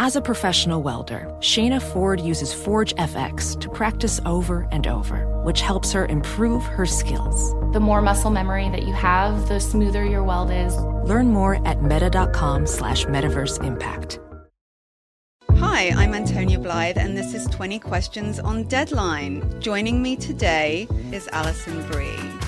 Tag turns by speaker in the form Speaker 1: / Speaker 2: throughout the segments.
Speaker 1: As a professional welder, Shayna Ford uses Forge FX to practice over and over, which helps her improve her skills.
Speaker 2: The more muscle memory that you have, the smoother your weld is.
Speaker 1: Learn more at meta.com slash metaverse impact.
Speaker 3: Hi, I'm Antonia Blythe, and this is 20 Questions on Deadline. Joining me today is Alison Brie.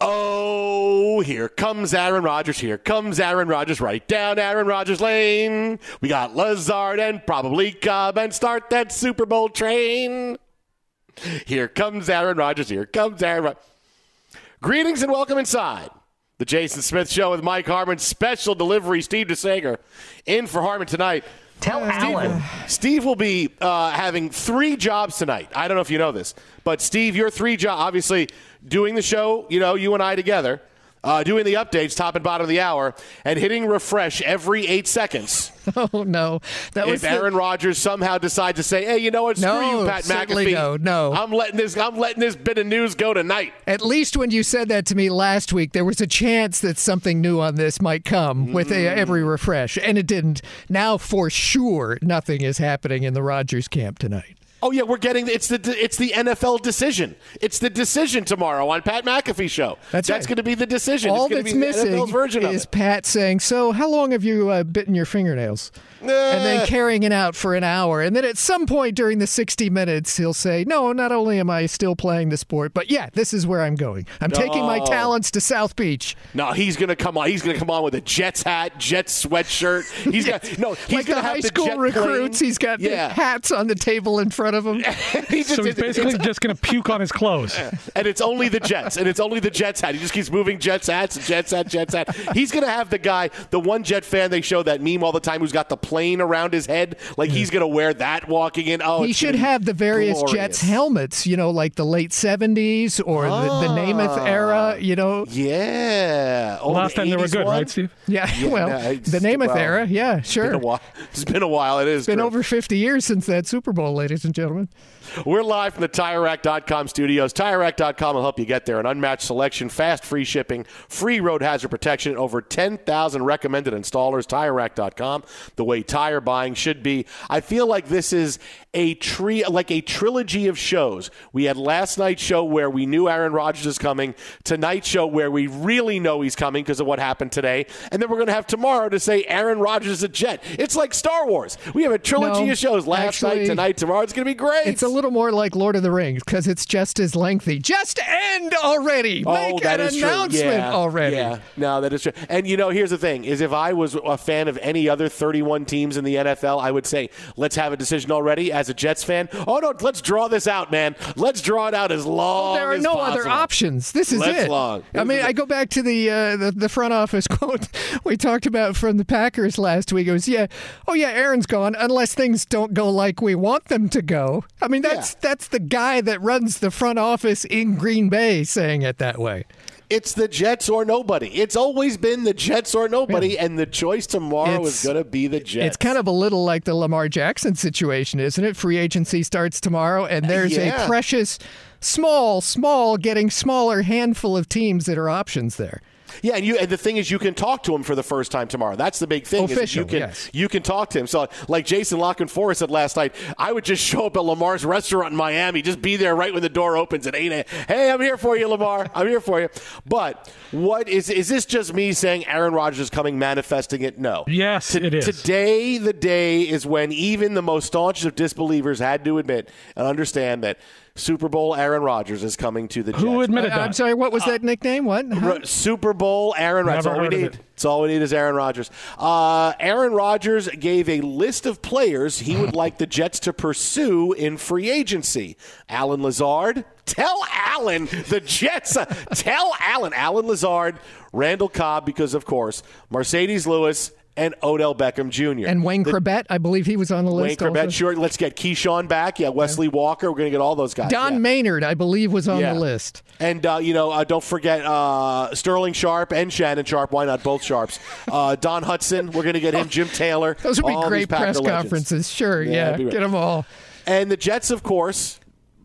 Speaker 4: Oh, here comes Aaron Rodgers. Here comes Aaron Rodgers. Right down Aaron Rodgers Lane. We got Lazard and probably Cobb and start that Super Bowl train. Here comes Aaron Rodgers. Here comes Aaron Rodgers. Greetings and welcome inside the Jason Smith Show with Mike Harmon. Special delivery, Steve DeSaegher in for Harmon tonight.
Speaker 5: Tell
Speaker 4: Steve,
Speaker 5: Alan.
Speaker 4: Steve will be uh, having three jobs tonight. I don't know if you know this, but Steve, your three jobs, obviously doing the show, you know, you and I together, uh, doing the updates, top and bottom of the hour, and hitting refresh every eight seconds.
Speaker 6: Oh no, that was
Speaker 4: if Aaron
Speaker 6: the,
Speaker 4: Rodgers somehow decides to say, "Hey, you know what? Screw
Speaker 6: No,
Speaker 4: you, Pat McAfee.
Speaker 6: no, no.
Speaker 4: I'm letting this. I'm letting this bit of news go tonight."
Speaker 6: At least when you said that to me last week, there was a chance that something new on this might come with a, every refresh, and it didn't. Now, for sure, nothing is happening in the Rodgers camp tonight.
Speaker 4: Oh yeah, we're getting it's the it's the NFL decision. It's the decision tomorrow on Pat McAfee show.
Speaker 6: That's
Speaker 4: That's
Speaker 6: right.
Speaker 4: going to be the decision.
Speaker 6: All that's
Speaker 4: be
Speaker 6: missing
Speaker 4: version
Speaker 6: is. Pat saying, "So, how long have you uh, bitten your fingernails?" and then carrying it out for an hour, and then at some point during the sixty minutes, he'll say, "No, not only am I still playing the sport, but yeah, this is where I'm going. I'm taking my talents to South Beach."
Speaker 4: No, he's going to come on. He's going to come on with a Jets hat, Jets sweatshirt. He's got no. He's
Speaker 6: like
Speaker 4: going
Speaker 6: the
Speaker 4: to have
Speaker 6: high school recruits,
Speaker 4: plane.
Speaker 6: he's got
Speaker 4: yeah.
Speaker 6: hats on the table in front of him.
Speaker 4: He just-
Speaker 7: So he's basically just going to puke on his clothes.
Speaker 4: and it's only the Jets, and it's only the Jets hat. He just keeps moving Jets hats, Jets hat, Jets hat. He's gonna have the guy, the one Jet fan they show that meme all the time, who's got the plane around his head, like he's gonna wear that walking in. Oh,
Speaker 6: he should have the various
Speaker 4: glorious.
Speaker 6: Jets helmets, you know, like the late 70s or the, the ah. Namath era, you know.
Speaker 4: Yeah. Oh,
Speaker 7: Last
Speaker 4: the
Speaker 7: time they were good,
Speaker 4: one?
Speaker 7: right, Steve?
Speaker 6: Yeah,
Speaker 4: Yeah,
Speaker 6: well,
Speaker 4: no,
Speaker 6: the Namath
Speaker 4: well,
Speaker 6: era, yeah,
Speaker 4: It's been a
Speaker 6: sure.
Speaker 4: It's been a while. It is.
Speaker 6: It's been
Speaker 4: true.
Speaker 6: over 50 years since that Super Bowl, ladies and gentlemen.
Speaker 4: We're live from the TireRack.com studios. TireRack.com will help you get there. An unmatched selection, fast free shipping, free road hazard protection, over 10,000 recommended installers. TireRack.com, the way tire buying should be. I feel like this is a tree, like a trilogy of shows. We had last night's show where we knew Aaron Rodgers is coming, tonight's show where we really know he's coming because of what happened today, and then we're going to have tomorrow to say Aaron Rodgers is a Jet. It's like Star Wars. We have a trilogy
Speaker 6: No,
Speaker 4: of shows last
Speaker 6: actually,
Speaker 4: night, tonight, tomorrow. It's going to be great.
Speaker 6: It's a little more like Lord of the Rings because it's just as lengthy. Just end already.
Speaker 4: Oh,
Speaker 6: Make an announcement
Speaker 4: Yeah,
Speaker 6: already.
Speaker 4: Yeah, no, that is true. And you know, here's the thing: is if I was a fan of any other 31 teams in the NFL, I would say, let's have a decision already. As a Jets fan, oh no, let's draw this out, man. Let's draw it out as long.
Speaker 6: As there are no
Speaker 4: possible.
Speaker 6: other options. This is
Speaker 4: Let's
Speaker 6: it.
Speaker 4: long.
Speaker 6: I mean, I go back to the, uh, the the front office quote we talked about from the Packers last week. It was, "Yeah, oh yeah, Aaron's gone unless things don't go like we want them to go." I mean, that's that's the guy that runs the front office in Green Bay saying it that way.
Speaker 4: It's the Jets or nobody. It's always been the Jets or nobody, and the choice tomorrow
Speaker 6: It's-
Speaker 4: is going to be the Jets.
Speaker 6: It's kind of a little like the Lamar Jackson situation, isn't it? Free agency starts tomorrow, and uh, there's
Speaker 4: Yeah.
Speaker 6: a precious, small, small, getting smaller handful of teams that are options there.
Speaker 4: Yeah, and you and the thing is, you can talk to him for the first time tomorrow. That's the big thing. is
Speaker 6: Official,
Speaker 4: you can
Speaker 6: yes.
Speaker 4: you can talk to him. So, like Jason Lock and Forrest said last night, I would just show up at Lamar's restaurant in Miami, just be there right when the door opens at eight. Hey, I'm here for you, Lamar. I'm here for you. But what is is this just me saying Aaron Rodgers is coming, manifesting it? No.
Speaker 7: Yes, it is.
Speaker 4: Today, the day is when even the most staunch of disbelievers had to admit and understand that Super Bowl Aaron Rodgers is coming to the Jets.
Speaker 7: Who admitted
Speaker 6: Uh, I'm sorry, what was that nickname? What? Huh?
Speaker 4: R- Super Bowl Aaron Rodgers. That's all we need.
Speaker 7: it.
Speaker 4: That's all we need is Aaron Rodgers. Uh, Aaron Rodgers gave a list of players he would like the Jets to pursue in free agency. Allen Lazard. Tell Alan the Jets. uh, tell Alan. Allen Lazard, Randall Cobb, because of course Marcedes Lewis and Odell Beckham Jr.
Speaker 6: And Wayne
Speaker 4: The-
Speaker 6: I believe he was on the
Speaker 4: Wayne
Speaker 6: list.
Speaker 4: Chrebet,
Speaker 6: also.
Speaker 4: sure. Let's get Keyshawn back. Yeah, Wesley Walker. We're going to get all those guys.
Speaker 6: Don
Speaker 4: yeah.
Speaker 6: Maynard, I believe, was on
Speaker 4: Yeah.
Speaker 6: the list.
Speaker 4: And, uh, you know, uh, don't forget uh, Sterling Sharpe and Shannon Sharpe. Why not both Sharpes? Uh, Don Hutson. We're going to get him. Jim Taylor.
Speaker 6: Those would be great press conferences. Sure,
Speaker 4: Yeah,
Speaker 6: yeah, get them all.
Speaker 4: And the Jets, of course,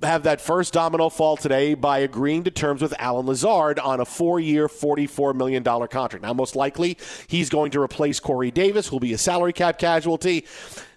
Speaker 4: have that first domino fall today by agreeing to terms with Allen Lazard on a four year, $44 million contract. Now, most likely, he's going to replace Corey Davis, who'll be a salary cap casualty.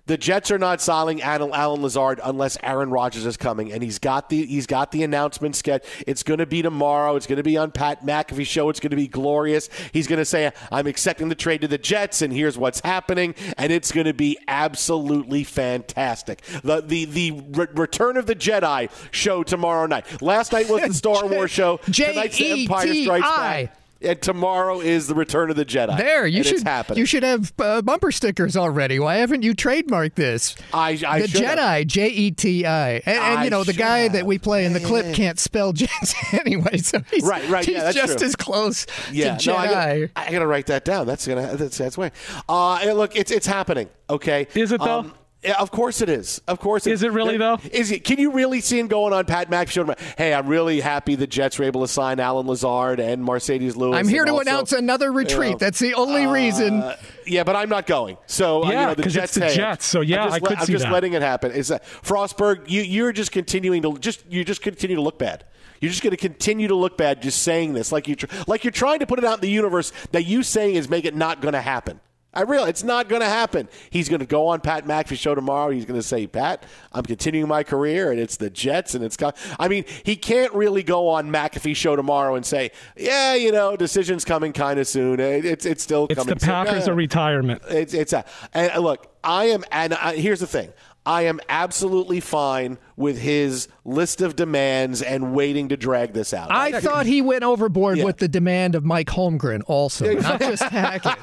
Speaker 4: The Jets are not signing Allen Lazard unless Aaron Rodgers is coming, and he's got the he's got the announcement sketch. It's going to be tomorrow. It's going to be on Pat McAfee show. It's going to be glorious. He's going to say, "I'm accepting the trade to the Jets, and here's what's happening," and it's going to be absolutely fantastic. The the the re- Return of the Jedi show tomorrow night. Last night was the Star Wars show. Tonight's the Empire Strikes. Back. And tomorrow is the Return of the Jedi.
Speaker 6: There, you
Speaker 4: And
Speaker 6: should
Speaker 4: It's happening.
Speaker 6: you should have uh, bumper stickers already. Why haven't you trademarked this?
Speaker 4: I, I
Speaker 6: the. Jedi, J E T I, and, and you know the guy
Speaker 4: have.
Speaker 6: that we play in the clip can't spell Jedi anyway, so he's,
Speaker 4: Right, right,
Speaker 6: he's
Speaker 4: yeah, that's
Speaker 6: just
Speaker 4: true.
Speaker 6: as close
Speaker 4: Yeah,
Speaker 6: to
Speaker 4: no, I
Speaker 6: Jedi.
Speaker 4: gotta, I gotta write that down. That's gonna that's that's way. Uh, look, it's it's happening. Okay,
Speaker 7: Is it, though?
Speaker 4: Um, yeah, of course it is. Of course, it
Speaker 7: is. Is it really, though?
Speaker 4: Is it? Can you really see him going on Pat McAfee? show Hey, I'm really happy the Jets were able to sign Allen Lazard and Marcedes Lewis.
Speaker 6: I'm here to
Speaker 4: also,
Speaker 6: announce another retreat.
Speaker 4: you know,
Speaker 6: That's the only reason.
Speaker 4: uh, yeah, but I'm not going. So uh, you
Speaker 7: Yeah,
Speaker 4: know,
Speaker 7: it's the
Speaker 4: hey,
Speaker 7: Jets, so yeah,
Speaker 4: I'm just,
Speaker 7: I could
Speaker 4: I'm
Speaker 7: see
Speaker 4: just
Speaker 7: that.
Speaker 4: letting it happen. Is that Frostberg? You you're just continuing to just you just continue to look bad. You're just going to continue to look bad just saying this, like you tr- like you're trying to put it out in the universe that you saying is make it not going to happen. I realize it's not going to happen. He's going to go on Pat McAfee show tomorrow. He's going to say, "Pat, I'm continuing my career, and it's the Jets, and it's." co-" I mean, he can't really go on McAfee show tomorrow and say, "Yeah, you know, decision's coming kind of soon. It- It's it's still
Speaker 7: It's
Speaker 4: coming."
Speaker 7: the
Speaker 4: soon."
Speaker 7: Packers of retirement.
Speaker 4: it's it's a and look. I am and uh, here's the thing. I am absolutely fine with his list of demands and waiting to drag this out.
Speaker 6: I thought he went overboard
Speaker 4: Yeah.
Speaker 6: with the demand of Mike Holmgren, also, not just Hackett.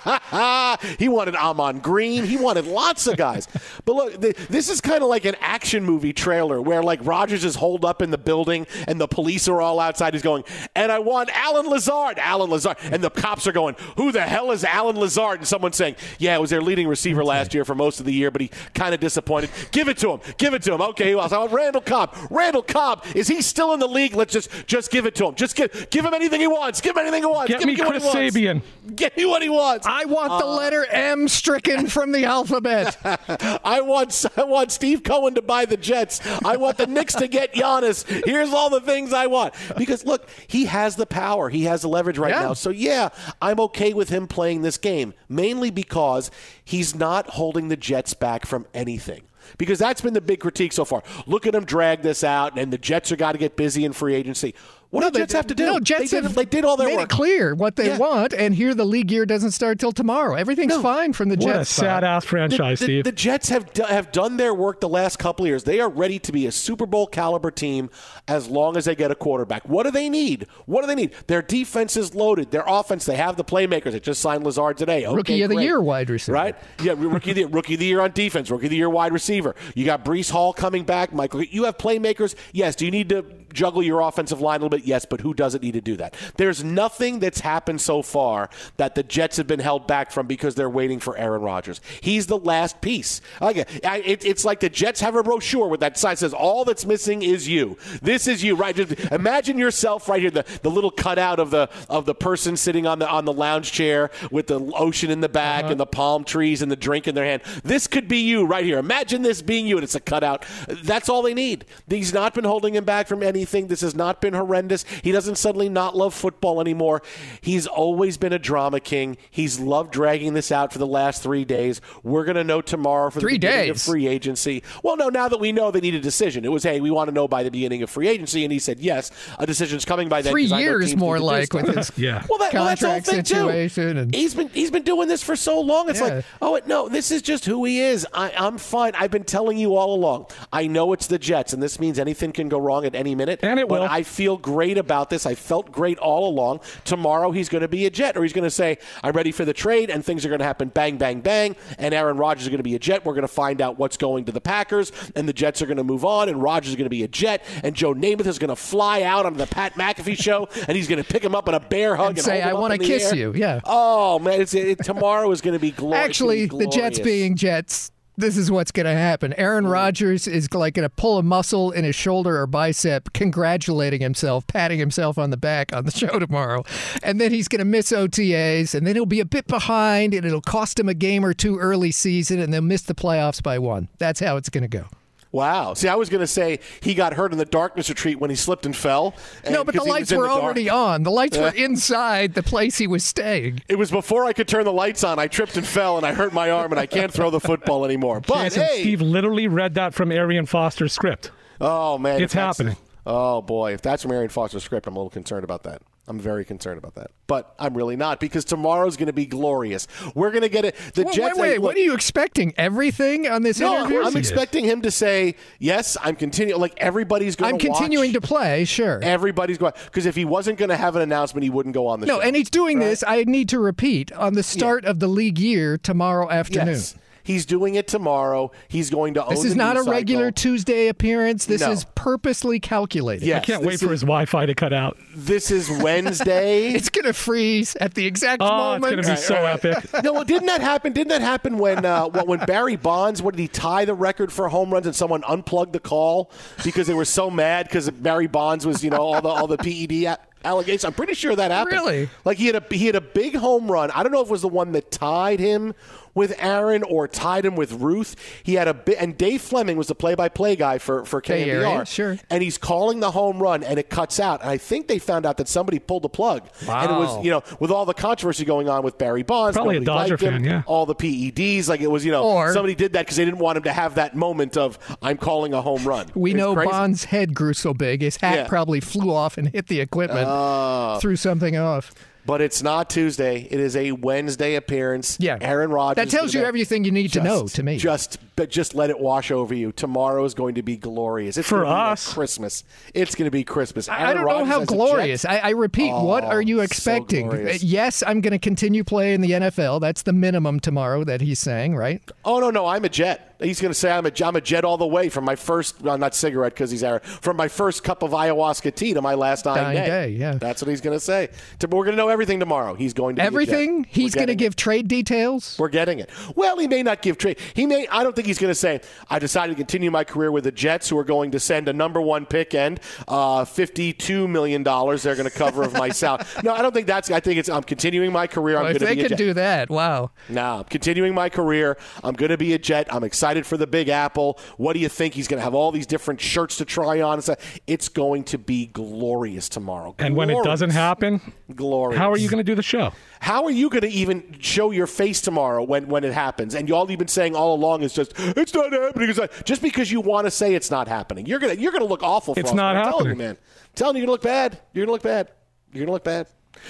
Speaker 4: he wanted Ahman Green. He wanted lots of guys. but look, th- this is kind of like an action movie trailer where like Rodgers is holed up in the building and the police are all outside. He's going, and I want Allen Lazard, Allen Lazard, and the cops are going, who the hell is Allen Lazard? And someone's saying, yeah, it was their leading receiver last year for most of the year, but he kind of disappointed. Give it to him. Give it to him. Okay, who else? I want Randall Cobb. Randall Cobb, is he still in the league? Let's just just give it to him. Just give give him anything he wants. Give him anything he wants.
Speaker 5: Get
Speaker 4: give
Speaker 5: me
Speaker 4: him what
Speaker 5: Chris
Speaker 4: he wants.
Speaker 5: Sabian.
Speaker 4: Get me what he wants.
Speaker 6: I want the uh, letter M stricken from the alphabet.
Speaker 4: I want I want Steve Cohen to buy the Jets. I want the Knicks to get Giannis. Here's all the things I want. Because look, he has the power. He has the leverage right
Speaker 6: Yeah.
Speaker 4: now. So yeah, I'm okay with him playing this game, mainly because he's not holding the Jets back from anything. Because that's been the big critique so far. Look at them drag this out, and the Jets are got to get busy in free agency. What do the Jets have to do?
Speaker 6: No, Jets
Speaker 4: they, did,
Speaker 6: have
Speaker 4: they did all their
Speaker 6: made
Speaker 4: work.
Speaker 6: it clear what they
Speaker 4: Yeah.
Speaker 6: want, and here the league year doesn't start till tomorrow. Everything's fine from the
Speaker 5: What a
Speaker 6: Jets.
Speaker 5: sad ass franchise,
Speaker 4: the,
Speaker 5: Steve.
Speaker 4: The Jets have do, have done their work the last couple of years. They are ready to be a Super Bowl caliber team as long as they get a quarterback. What do they need? What do they need? Their defense is loaded. Their offense, they have the playmakers. They just signed Lazard today. Okay,
Speaker 6: Rookie of the
Speaker 4: great.
Speaker 6: year wide receiver.
Speaker 4: Right? Yeah, rookie of the rookie of the year on defense, rookie of the year wide receiver. You got Breece Hall coming back, Michael. You have playmakers. Yes. Do you need to juggle your offensive line a little bit? Yes, but who doesn't need to do that? There's nothing that's happened so far that the Jets have been held back from because they're waiting for Aaron Rodgers. He's the last piece. Like. It's like the Jets have a brochure with that sign says all that's missing is you. This is you, right? Just imagine yourself right here, the, the little cutout of the of the person sitting on the on the lounge chair with the ocean in the back
Speaker 6: Uh-huh.
Speaker 4: and the palm trees and the drink in their hand. This could be you right here. Imagine this being you, and it's a cutout. That's all they need. He's not been holding him back from anything. This has not been horrendous. He doesn't suddenly not love football anymore. He's always been a drama king. He's loved dragging this out for the last three days. We're going to know tomorrow for the
Speaker 6: Three
Speaker 4: beginning of
Speaker 6: days?
Speaker 4: free agency. Well, no, now that we know they need a decision, it was, hey, we want to know by the beginning of free agency, and he said yes, a decision's coming by then.
Speaker 6: Three
Speaker 4: 'cause I know
Speaker 6: years more like with his
Speaker 5: Yeah.
Speaker 4: Well, that, well, the
Speaker 6: contract
Speaker 4: thing
Speaker 6: situation
Speaker 4: too.
Speaker 6: and-
Speaker 4: he's been he's been doing this for so long. It's
Speaker 6: Yeah.
Speaker 4: like, oh no, this is just who he is. I, I'm fine. I've been telling you all along. I know it's the Jets, and this means anything can go wrong at any minute.
Speaker 5: And it
Speaker 4: but
Speaker 5: will.
Speaker 4: I feel great about this. I felt great all along. Tomorrow he's going to be a Jet, or he's going to say, "I'm ready for the trade," and things are going to happen bang, bang, bang. And Aaron Rodgers is going to be a Jet. We're going to find out what's going to the Packers, and the Jets are going to move on, and Rodgers is going to be a Jet, and Joe Namath is going to fly out on the Pat McAfee show, and he's going to pick him up in a bear hug
Speaker 6: And
Speaker 4: and,
Speaker 6: say, "I wanna kiss
Speaker 4: air."
Speaker 6: you, yeah.
Speaker 4: Oh man, it's, it, tomorrow is going to be glorious.
Speaker 6: Actually, the Jets being Jets, this is what's going to happen. Aaron Rodgers is like going to pull a muscle in his shoulder or bicep, congratulating himself, patting himself on the back on the show tomorrow. And then he's going to miss OTAs, and then he'll be a bit behind, and it'll cost him a game or two early season, and they'll miss the playoffs by one. That's how it's going to go.
Speaker 4: Wow. See, I was going to say he got hurt in the darkness retreat when he slipped and fell.
Speaker 6: no, but the lights were
Speaker 4: the
Speaker 6: already on. The lights were inside the place he was staying.
Speaker 4: It was before I could turn the lights on. I tripped and fell, and I hurt my arm, and I can't throw the football anymore. But
Speaker 5: Jason,
Speaker 4: hey,
Speaker 5: Steve literally read that from Arian Foster's script.
Speaker 4: oh man,
Speaker 5: It's happening.
Speaker 4: Oh boy, if that's from Arian Foster's script, I'm a little concerned about that. I'm very concerned about that, but I'm really not because tomorrow's going to be glorious. We're going to get it. The
Speaker 6: Wait,
Speaker 4: Jets.
Speaker 6: wait, wait,
Speaker 4: look,
Speaker 6: what are you expecting? Everything on this
Speaker 4: No,
Speaker 6: interview?
Speaker 4: I'm, I'm expecting him to say yes. I'm continuing. Like everybody's going.
Speaker 6: I'm continuing to play, sure.
Speaker 4: Everybody's going because if he wasn't going to have an announcement, he wouldn't go on the
Speaker 6: No,
Speaker 4: show.
Speaker 6: and he's doing
Speaker 4: Right?
Speaker 6: this, I need to repeat, on the start of the league year tomorrow afternoon.
Speaker 4: Yes. He's doing it tomorrow. He's going to
Speaker 6: This is
Speaker 4: the
Speaker 6: not a
Speaker 4: news
Speaker 6: regular
Speaker 4: cycle.
Speaker 6: Tuesday appearance. This
Speaker 4: No.
Speaker 6: is purposely calculated.
Speaker 4: Yes,
Speaker 5: I can't
Speaker 4: this
Speaker 5: wait for his Wi-Fi to cut out.
Speaker 4: This is Wednesday.
Speaker 6: It's going to freeze at the exact
Speaker 5: Oh,
Speaker 6: moment.
Speaker 5: it's going to be so epic.
Speaker 4: no, well, didn't that happen? Didn't that happen when uh, what, when Barry Bonds? What did he tie the record for home runs and someone unplugged the call because they were so mad because Barry Bonds was you know all the all the PED a- allegations. I'm pretty sure that happened.
Speaker 6: Really?
Speaker 4: Like he had a he had a big home run. I don't know if it was the one that tied him with Aaron or tied him with Ruth. He had a bit, and Dave Flemming was the play-by-play guy for for KNBR.
Speaker 6: Area, sure.
Speaker 4: And he's calling the home run, and it cuts out. And I think they found out that somebody pulled the plug. Wow. And it was you know with all the controversy going on with Barry Bonds,
Speaker 5: Probably a Dodger
Speaker 4: him,
Speaker 5: fan, yeah.
Speaker 4: All the PEDs, like it was you know
Speaker 6: Or-
Speaker 4: somebody did that because they didn't want him to have that moment of I'm calling a home run.
Speaker 6: we
Speaker 4: It's
Speaker 6: know
Speaker 4: crazy.
Speaker 6: Bond's head grew so big, his hat
Speaker 4: Yeah.
Speaker 6: probably flew off and hit the equipment,
Speaker 4: Oh.
Speaker 6: threw something off.
Speaker 4: But it's not Tuesday. It is a Wednesday appearance.
Speaker 6: Yeah.
Speaker 4: Aaron Rodgers.
Speaker 6: That tells you
Speaker 4: gonna-
Speaker 6: everything you need to know to me.
Speaker 4: Just, but just let it wash over you. Tomorrow is going to be glorious. It's
Speaker 5: For
Speaker 4: gonna be like
Speaker 5: us.
Speaker 4: Christmas. It's going to be Christmas.
Speaker 6: I don't know how
Speaker 4: as a Jet-
Speaker 6: glorious. I, I repeat, oh, what
Speaker 4: Oh,
Speaker 6: are you expecting?
Speaker 4: glorious.
Speaker 6: yes, I'm going to continue playing the NFL. That's the minimum tomorrow that he's saying, right?
Speaker 4: Oh no, no, I'm a Jet. He's going to say I'm a, I'm a jet all the way from my first, well, not cigarette because he's Aaron, from my first cup of ayahuasca tea to my last dying,
Speaker 6: Dying day, yeah.
Speaker 4: That's what he's going to say. We're going to know everything tomorrow. He's going to be a jet.
Speaker 6: Everything? He's going to give trade details?
Speaker 4: We're getting it. Well, he may not give trade. He may. I don't think he's going to say, "I decided to continue my career with the Jets, who are going to send a number one pick and uh, fifty-two million dollars. They're going to cover of my salary." No, I don't think that's. I think it's. I'm continuing my career. I'm
Speaker 6: Well,
Speaker 4: going
Speaker 6: if
Speaker 4: to
Speaker 6: they
Speaker 4: be a
Speaker 6: could
Speaker 4: Jet.
Speaker 6: do that, wow.
Speaker 4: No, I'm continuing my career. I'm going to be a Jet. I'm excited for the Big Apple. What do you think? He's going to have all these different shirts to try on. It's going to be glorious tomorrow.
Speaker 5: And when it doesn't happen,
Speaker 4: glorious.
Speaker 5: how are you going to do the show?
Speaker 4: How are you going to even show your face tomorrow when, when it happens? And you all you've been saying all along is just it's not happening. It's not, just because you want to say it's not happening, you're gonna you're gonna look awful.
Speaker 5: It's not
Speaker 4: I'm telling you,
Speaker 5: happening.
Speaker 4: man. I'm telling you, you're gonna look bad. You're gonna look bad. You're gonna look bad.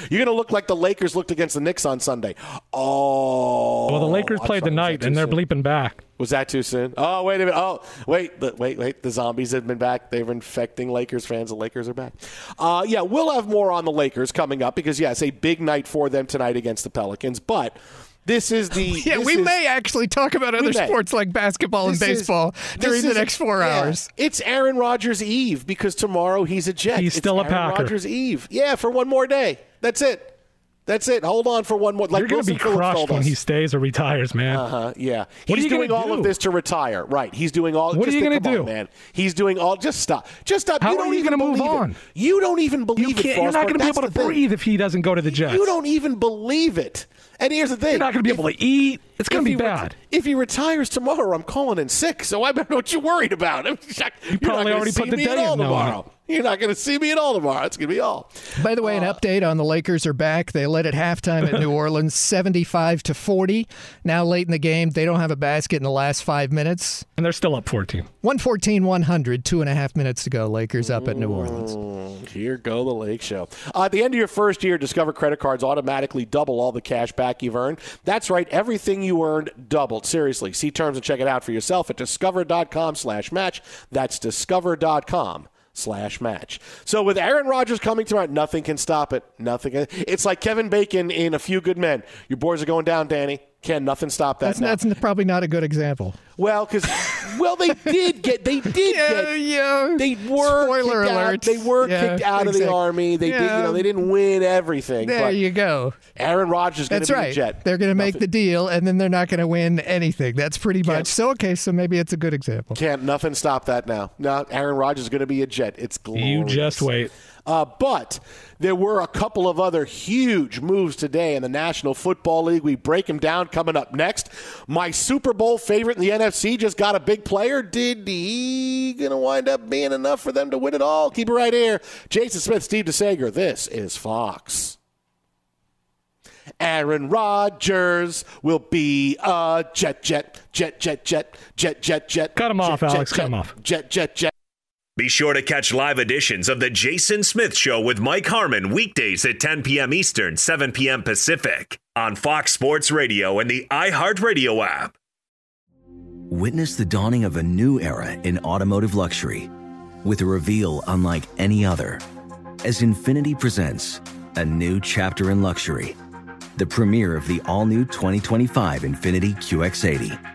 Speaker 4: You're gonna look like the Lakers looked against the Knicks on Sunday. Oh,
Speaker 5: Well, the Lakers
Speaker 4: I'm
Speaker 5: played
Speaker 4: sorry, was
Speaker 5: tonight, and they're
Speaker 4: soon?
Speaker 5: bleeping back.
Speaker 4: Was that too soon? Oh, wait a minute. Oh, wait, the, wait, wait. The zombies have been back. They're infecting Lakers fans. The Lakers are back. Uh, yeah, we'll have more on the Lakers coming up because, yes, a big night for them tonight against the Pelicans. But this is the.
Speaker 6: Yeah, we
Speaker 4: is-
Speaker 6: may actually talk about other sports like basketball and
Speaker 4: this is-
Speaker 6: baseball
Speaker 4: this
Speaker 6: during the next four
Speaker 4: yeah,
Speaker 6: hours.
Speaker 4: It's Aaron Rodgers' Eve because tomorrow he's a Jet.
Speaker 5: He's
Speaker 4: It's
Speaker 5: still a
Speaker 4: Aaron
Speaker 5: Packer.
Speaker 4: Rodgers' Eve. Yeah, for one more day. That's it. That's it. Hold on for one more. Like
Speaker 5: You're going to be
Speaker 4: Phillips
Speaker 5: crushed when he stays or retires, man.
Speaker 4: Uh-huh, yeah.
Speaker 5: What are
Speaker 4: He's
Speaker 5: you
Speaker 4: doing all of this to retire. Right. He's doing all
Speaker 5: What are you
Speaker 4: come on,
Speaker 5: do?
Speaker 4: man. He's doing all just stop. Just stop.
Speaker 5: How
Speaker 4: you
Speaker 5: are
Speaker 4: don't
Speaker 5: you
Speaker 4: even
Speaker 5: gonna move
Speaker 4: it.
Speaker 5: on?
Speaker 4: You don't even believe
Speaker 5: You
Speaker 4: it.
Speaker 5: you're not going to be able to breathe if he doesn't go to the Jets.
Speaker 4: You don't even believe it. And here's the thing.
Speaker 5: You're not going to be
Speaker 4: If-
Speaker 5: able to eat. It's going to be
Speaker 4: he ret-
Speaker 5: bad.
Speaker 4: if he retires tomorrow, I'm calling in sick. So I don't know what you're worried about. You're not
Speaker 5: probably
Speaker 4: gonna
Speaker 5: already
Speaker 4: see
Speaker 5: put the
Speaker 4: me at
Speaker 5: day
Speaker 4: all
Speaker 5: in
Speaker 4: tomorrow. You're not going to see me at all tomorrow. It's going to be all.
Speaker 6: By the way, an update on the Lakers are back. They led at halftime at New Orleans, 75 to 40. Now late in the game, they don't have a basket in the last five minutes.
Speaker 5: And they're still up 14.
Speaker 6: 114 100, two and a half minutes to go. Lakers up at New Orleans.
Speaker 4: Here go the Lake Show. Uh, at the end of your first year, Discover credit cards automatically double all the cash back you've earned. That's right, everything you earned doubled. Seriously, see terms and check it out for yourself at discover.com slash match. That's discover.com slash match. So with Aaron Rodgers coming tonight, nothing can stop it. Nothing. Can, it's like Kevin Bacon in A Few Good Men. Your boys are going down, Danny. Can nothing stop that
Speaker 6: That's,
Speaker 4: now.
Speaker 6: that's probably not a good example.
Speaker 4: Well, because well, they did get they did
Speaker 6: Yeah,
Speaker 4: get
Speaker 6: yeah.
Speaker 4: they were
Speaker 6: Spoiler alert.
Speaker 4: out, they were
Speaker 6: Yeah,
Speaker 4: kicked out of the army. They did you know they didn't win everything.
Speaker 6: There
Speaker 4: but
Speaker 6: you go.
Speaker 4: Aaron Rodgers is going
Speaker 6: That's
Speaker 4: to be
Speaker 6: right.
Speaker 4: a jet.
Speaker 6: They're going to make the deal, and then they're not going to win anything. That's pretty much so. Okay, so maybe it's a good example.
Speaker 4: Can't nothing stop that now. No, Aaron Rodgers is going to be a jet. It's glorious.
Speaker 5: You just wait.
Speaker 4: Uh, but there were a couple of other huge moves today in the National Football League. We break them down coming up next. My Super Bowl favorite in the NFC just got a big player. Did he going to wind up being enough for them to win it all? Keep it right here. Jason Smith, Steve DeSaegher. This is Fox. Aaron Rodgers will be a jet, jet, jet, jet, jet, jet, jet, jet.
Speaker 5: Cut him
Speaker 4: jet,
Speaker 5: off,
Speaker 4: jet,
Speaker 5: Alex.
Speaker 4: Jet,
Speaker 5: Cut him off.
Speaker 4: Jet, jet, jet.
Speaker 8: Be sure to catch live editions of The Jason Smith Show with Mike Harmon weekdays at 10 p.m. Eastern, 7 p.m. Pacific on Fox Sports Radio and the iHeartRadio app.
Speaker 9: Witness the dawning of a new era in automotive luxury with a reveal unlike any other as Infiniti presents a new chapter in luxury, the premiere of the all new 2025 Infiniti QX80.